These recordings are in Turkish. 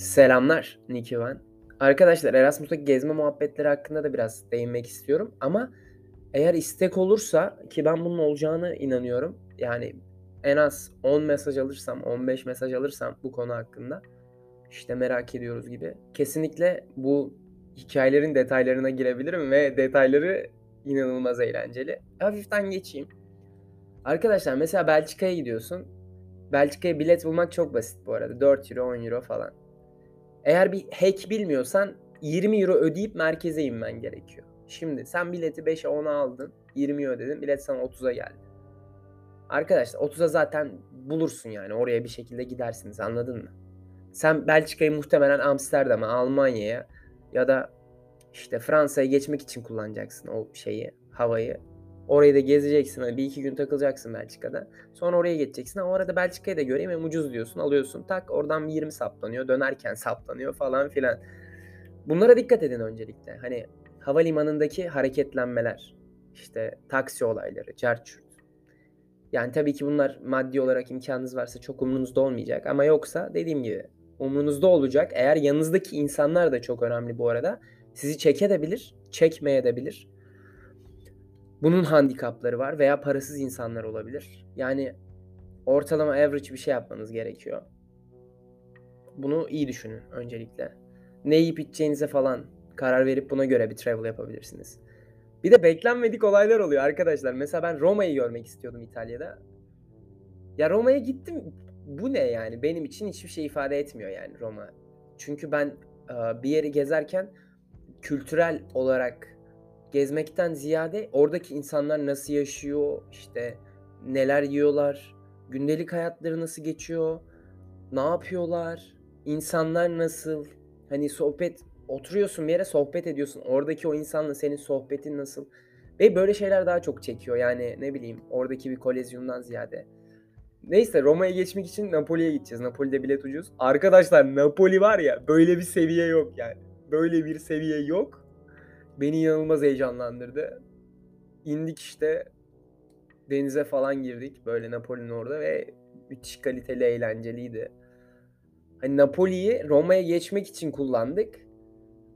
Selamlar Nicky ben. Arkadaşlar Erasmus'taki gezme muhabbetleri hakkında da biraz değinmek istiyorum ama eğer istek olursa ki ben bunun olacağını inanıyorum. Yani en az 10 mesaj alırsam, 15 mesaj alırsam bu konu hakkında işte merak ediyoruz gibi. Kesinlikle bu hikayelerin detaylarına girebilirim ve detayları inanılmaz eğlenceli. Hafiften geçeyim. Arkadaşlar mesela Belçika'ya gidiyorsun. Belçika'ya bilet bulmak çok basit bu arada. 4 euro 10 euro falan. Eğer bir hack bilmiyorsan 20 euro ödeyip merkeze inmen gerekiyor. Şimdi sen bileti 5'e 10'a aldın. 20 ödedin. Bilet sana 30'a geldi. Arkadaşlar 30'a zaten bulursun yani. Oraya bir şekilde gidersiniz anladın mı? Sen Belçika'yı muhtemelen Amsterdam'a, Almanya'ya ya da işte Fransa'ya geçmek için kullanacaksın o şeyi, havayı. Orayı da gezeceksin. Hani bir iki gün takılacaksın Belçika'da. Sonra oraya geçeceksin. O arada Belçika'yı da göreyim hem ucuz diyorsun. Alıyorsun tak oradan bir 20 saplanıyor. Dönerken saplanıyor falan filan. Bunlara dikkat edin öncelikle. Hani havalimanındaki hareketlenmeler. işte taksi olayları, çarçurt. Yani tabii ki bunlar maddi olarak imkanınız varsa çok umrunuzda olmayacak. Ama yoksa dediğim gibi umrunuzda olacak. Eğer yanınızdaki insanlar da çok önemli bu arada. Sizi çekebilir, çekmeyebilir. Bunun handikapları var veya parasız insanlar olabilir. Yani ortalama average bir şey yapmanız gerekiyor. Bunu iyi düşünün öncelikle. Ne yiyip içeceğinize falan karar verip buna göre bir travel yapabilirsiniz. Bir de beklenmedik olaylar oluyor arkadaşlar. Mesela ben Roma'yı görmek istiyordum İtalya'da. Ya Roma'ya gittim. Bu ne yani? Benim için hiçbir şey ifade etmiyor yani Roma. Çünkü ben bir yeri gezerken kültürel olarak gezmekten ziyade oradaki insanlar nasıl yaşıyor, işte neler yiyorlar, gündelik hayatları nasıl geçiyor, ne yapıyorlar, insanlar nasıl, hani sohbet oturuyorsun bir yere sohbet ediyorsun. Oradaki o insanla senin sohbetin nasıl? Ve böyle şeyler daha çok çekiyor. Yani ne bileyim oradaki bir kolezyumdan ziyade. Neyse Roma'ya geçmek için Napoli'ye gideceğiz. Napoli'de bilet ucuz. Arkadaşlar Napoli var ya böyle bir seviye yok yani. Böyle bir seviye yok. Beni inanılmaz heyecanlandırdı. İndik işte denize falan girdik böyle Napoli'nin orada ve müthiş kaliteli eğlenceliydi. Hani Napoli'yi Roma'ya geçmek için kullandık.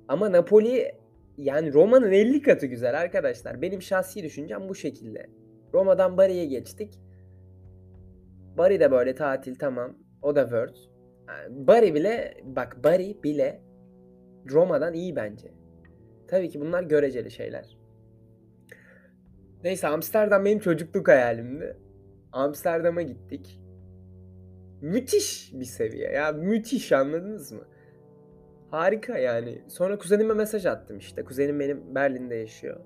Ama Napoli yani Roma'nın 50 katı güzel arkadaşlar. Benim şahsi düşüncem bu şekilde. Roma'dan Bari'ye geçtik. Bari de böyle tatil tamam. O da World. Yani Bari bile bak Bari bile Roma'dan iyi bence. Tabii ki bunlar göreceli şeyler. Neyse Amsterdam benim çocukluk hayalimdi. Amsterdam'a gittik. Müthiş bir seviye ya. Müthiş anladınız mı? Harika yani. Sonra kuzenime mesaj attım işte. Kuzenim benim Berlin'de yaşıyor.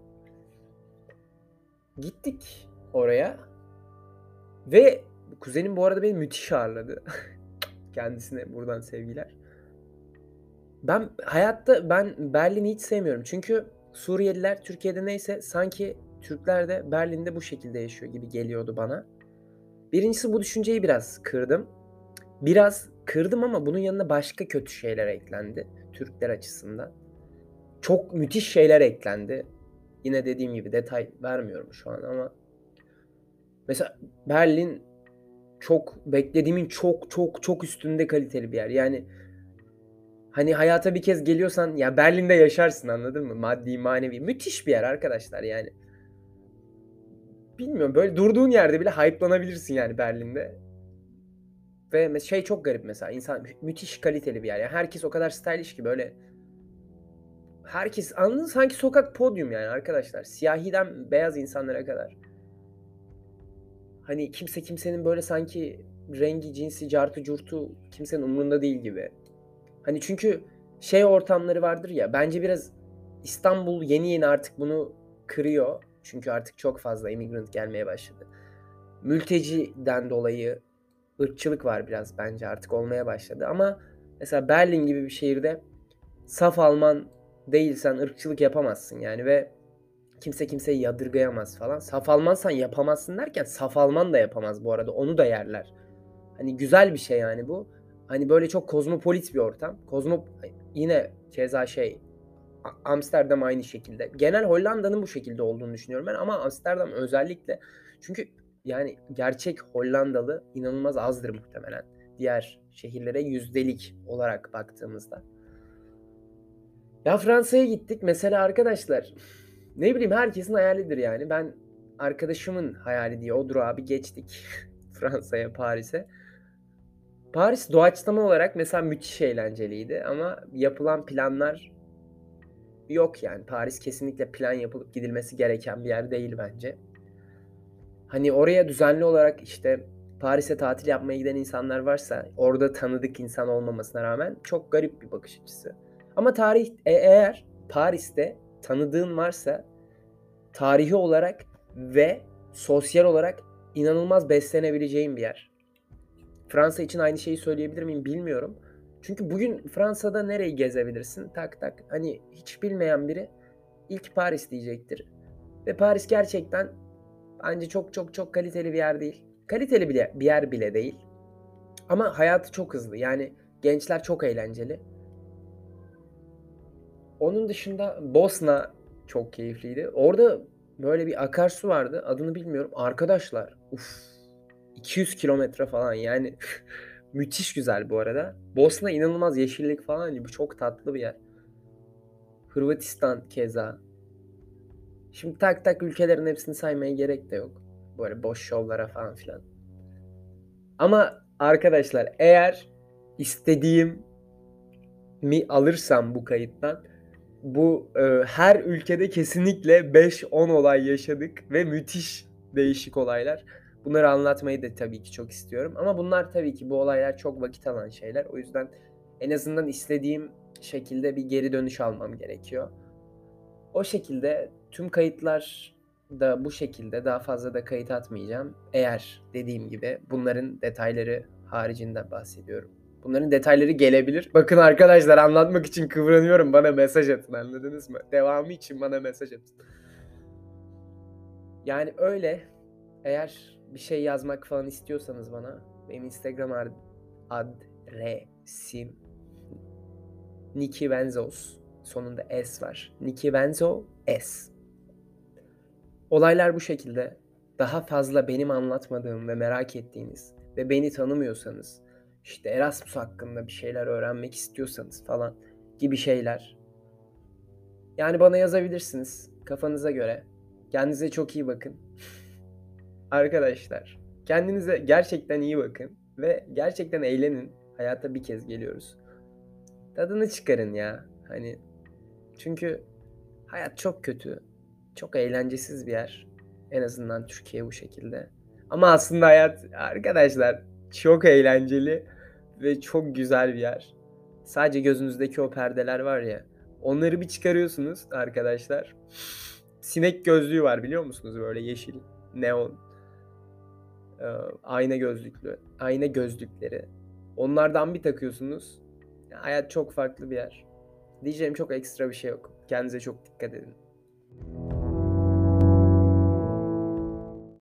Gittik oraya. Ve kuzenim bu arada beni müthiş ağırladı. Kendisine buradan sevgiler. Ben hayatta ben Berlin'i hiç sevmiyorum. Çünkü Suriyeliler Türkiye'de neyse sanki Türkler de Berlin'de bu şekilde yaşıyor gibi geliyordu bana. Birincisi bu düşünceyi biraz kırdım. Biraz kırdım ama bunun yanına başka kötü şeyler eklendi Türkler açısından. Çok müthiş şeyler eklendi. Yine dediğim gibi detay vermiyorum şu an ama mesela Berlin çok beklediğimin çok çok çok üstünde kaliteli bir yer. Yani hani hayata bir kez geliyorsan ya Berlin'de yaşarsın anladın mı? Maddi manevi müthiş bir yer arkadaşlar yani. Bilmiyorum böyle durduğun yerde bile hype'lanabilirsin yani Berlin'de. Ve şey çok garip mesela insan müthiş kaliteli bir yer. Yani herkes o kadar stylish ki böyle herkes anladın sanki sokak podyum yani arkadaşlar. Siyahiden beyaz insanlara kadar. Hani kimse kimsenin böyle sanki rengi, cinsi, cartı, curtu kimsenin umurunda değil gibi. Hani çünkü şey ortamları vardır ya bence biraz İstanbul yeni yeni artık bunu kırıyor. Çünkü artık çok fazla immigrant gelmeye başladı. Mülteciden dolayı ırkçılık var biraz bence artık olmaya başladı. Ama mesela Berlin gibi bir şehirde saf Alman değilsen ırkçılık yapamazsın yani ve kimse kimseyi yadırgayamaz falan. Saf Almansan yapamazsın derken saf Alman da yapamaz bu arada. Onu da yerler. Hani güzel bir şey yani bu. Hani böyle çok kozmopolit bir ortam. Kozmo yine keza şey Amsterdam aynı şekilde. Genel Hollanda'nın bu şekilde olduğunu düşünüyorum ben ama Amsterdam özellikle çünkü yani gerçek Hollandalı inanılmaz azdır muhtemelen. diğer şehirlere yüzdelik olarak baktığımızda. Ya Fransa'ya gittik. Mesela arkadaşlar ne bileyim herkesin hayalidir yani. Ben arkadaşımın hayali diye o durağı bir geçtik. Fransa'ya, Paris'e. Paris doğaçlama olarak mesela müthiş eğlenceliydi ama yapılan planlar yok yani. Paris kesinlikle plan yapılıp gidilmesi gereken bir yer değil bence. Hani oraya düzenli olarak işte Paris'e tatil yapmaya giden insanlar varsa orada tanıdık insan olmamasına rağmen çok garip bir bakış açısı. Ama tarih e- eğer Paris'te tanıdığın varsa tarihi olarak ve sosyal olarak inanılmaz beslenebileceğin bir yer. Fransa için aynı şeyi söyleyebilir miyim bilmiyorum. Çünkü bugün Fransa'da nereyi gezebilirsin? Tak tak. Hani hiç bilmeyen biri ilk Paris diyecektir. Ve Paris gerçekten bence çok çok çok kaliteli bir yer değil. Kaliteli bile, bir yer bile değil. Ama hayatı çok hızlı. Yani gençler çok eğlenceli. Onun dışında Bosna çok keyifliydi. Orada böyle bir akarsu vardı. Adını bilmiyorum. Arkadaşlar uf 200 kilometre falan yani müthiş güzel bu arada. Bosna inanılmaz yeşillik falan gibi çok tatlı bir yer. Hırvatistan keza. Şimdi tak tak ülkelerin hepsini saymaya gerek de yok. Böyle boş şovlara falan filan. Ama arkadaşlar eğer istediğim mi alırsam bu kayıttan bu e, her ülkede kesinlikle 5-10 olay yaşadık ve müthiş değişik olaylar. Bunları anlatmayı da tabii ki çok istiyorum. Ama bunlar tabii ki bu olaylar çok vakit alan şeyler. O yüzden en azından istediğim şekilde bir geri dönüş almam gerekiyor. O şekilde tüm kayıtlar da bu şekilde daha fazla da kayıt atmayacağım. Eğer dediğim gibi bunların detayları haricinde bahsediyorum. Bunların detayları gelebilir. Bakın arkadaşlar anlatmak için kıvranıyorum. Bana mesaj atın anladınız mı? Devamı için bana mesaj atın. Yani öyle. Eğer bir şey yazmak falan istiyorsanız bana benim Instagram adresim Niki Benzos. Sonunda S var. Niki Benzo S. Olaylar bu şekilde. Daha fazla benim anlatmadığım ve merak ettiğiniz ve beni tanımıyorsanız işte Erasmus hakkında bir şeyler öğrenmek istiyorsanız falan gibi şeyler. Yani bana yazabilirsiniz kafanıza göre. Kendinize çok iyi bakın. Arkadaşlar kendinize gerçekten iyi bakın ve gerçekten eğlenin. Hayata bir kez geliyoruz. Tadını çıkarın ya. Hani çünkü hayat çok kötü. Çok eğlencesiz bir yer. En azından Türkiye bu şekilde. Ama aslında hayat arkadaşlar çok eğlenceli ve çok güzel bir yer. Sadece gözünüzdeki o perdeler var ya. Onları bir çıkarıyorsunuz arkadaşlar. Sinek gözlüğü var biliyor musunuz? Böyle yeşil, neon. Ee, ayna gözlüklü. Ayna gözlükleri. Onlardan bir takıyorsunuz. Hayat çok farklı bir yer. Diyeceğim çok ekstra bir şey yok. Kendinize çok dikkat edin.